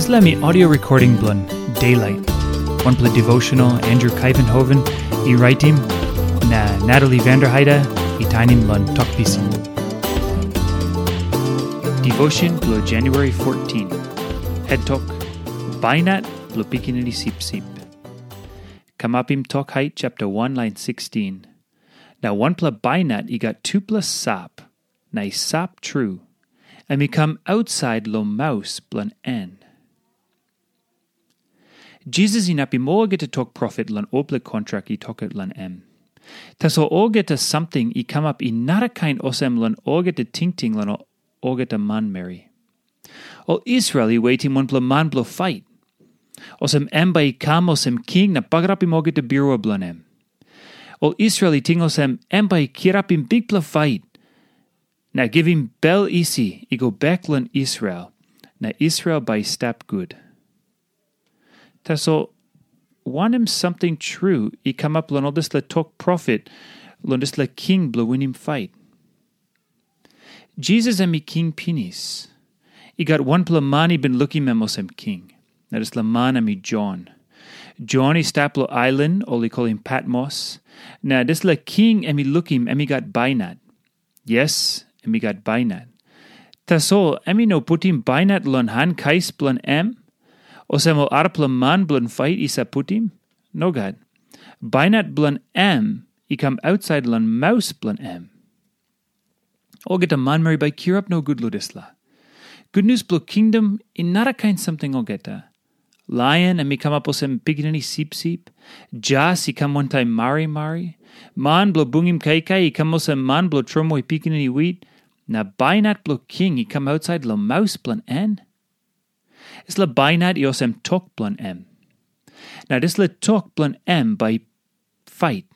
Islami audio recording blun Daylight. One play devotional Andrew Kuyvenhoven, e writing na Natalie Vanderheide, e tinin lun talkpisin. Devotion blo January 14. Head talk. Bainat blo pikinini sip sip. Kamapim Tok Hait chapter 1 line 16. Now one plus bainat e got two plus sap. Na sap true. And we come outside lo mouse blun en. Jesus inapi mo get to talk profit lan oble contract i talk lan em. Taso o get to something i come up i nara kind osem lan o get to ting ting lan o get to man mary. O Israel i waiting one pla man blo fight. Osem em ba i kam osem king na pagrapi mo get to biro blan em. O Israel i ting osem em ba i kirapim big pla fight. Na him bel isi i go back lan Israel. Na Israel by step good. Want him something true, i come up lonodis le talk prophet, lonodis le king him fight. Jesus me king pinis. I got one plamani been looking memosem king. That is man and me John. John is Staplo Island, or they call him Patmos. Now this le king and me look him and me got binat. Yes, me got binat. Taso, and me no put him binat lon han kais blon em. O sem o arpla man blun fight isa putim? No god. Binat blun em, i come outside lun mouse blun em. O get a man mary by cure up no good ludisla. Good news blue kingdom in not a kind something o get a. Lion and me come up o sem piginini seep seep. Jas i come one time mari mari. Man blo bungim kai kai i come o man blo tromo i piginini wheat. Na binat blo king i come outside lo mouse blun en is le bainad i os em tok blun em. Now this le tok blun em by fight.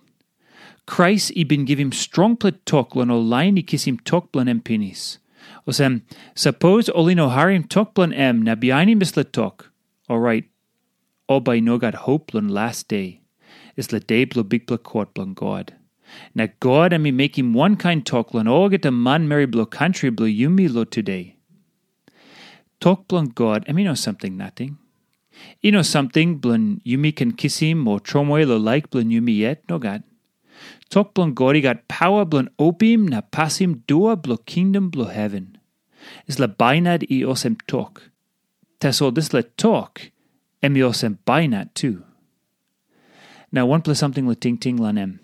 Christ i bin give him strong plet tok lon o line i kiss him tok blun em pinis. Os em, suppose oli no harim tok blun em na behind him is le tok. Alright, o by no got hope blun last day. Is le day blo big blo court blun God. Na God and me make him one kind talk lon o get a man marry blo country blo yumi lo today. Talk blun God, know something nothing. Know something blun yumi can kiss him or tromoy lo like blun yumi yet, no God. Talk blun God, he got power blun opium na pass him dua blo kingdom blo heaven. Is la bainad i osem talk. Tas all this la talk, and me osem bainat too. Now one plus something la ting ting lan em.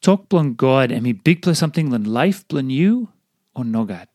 Talk blun God, me big plus something lan life blun you, or no God.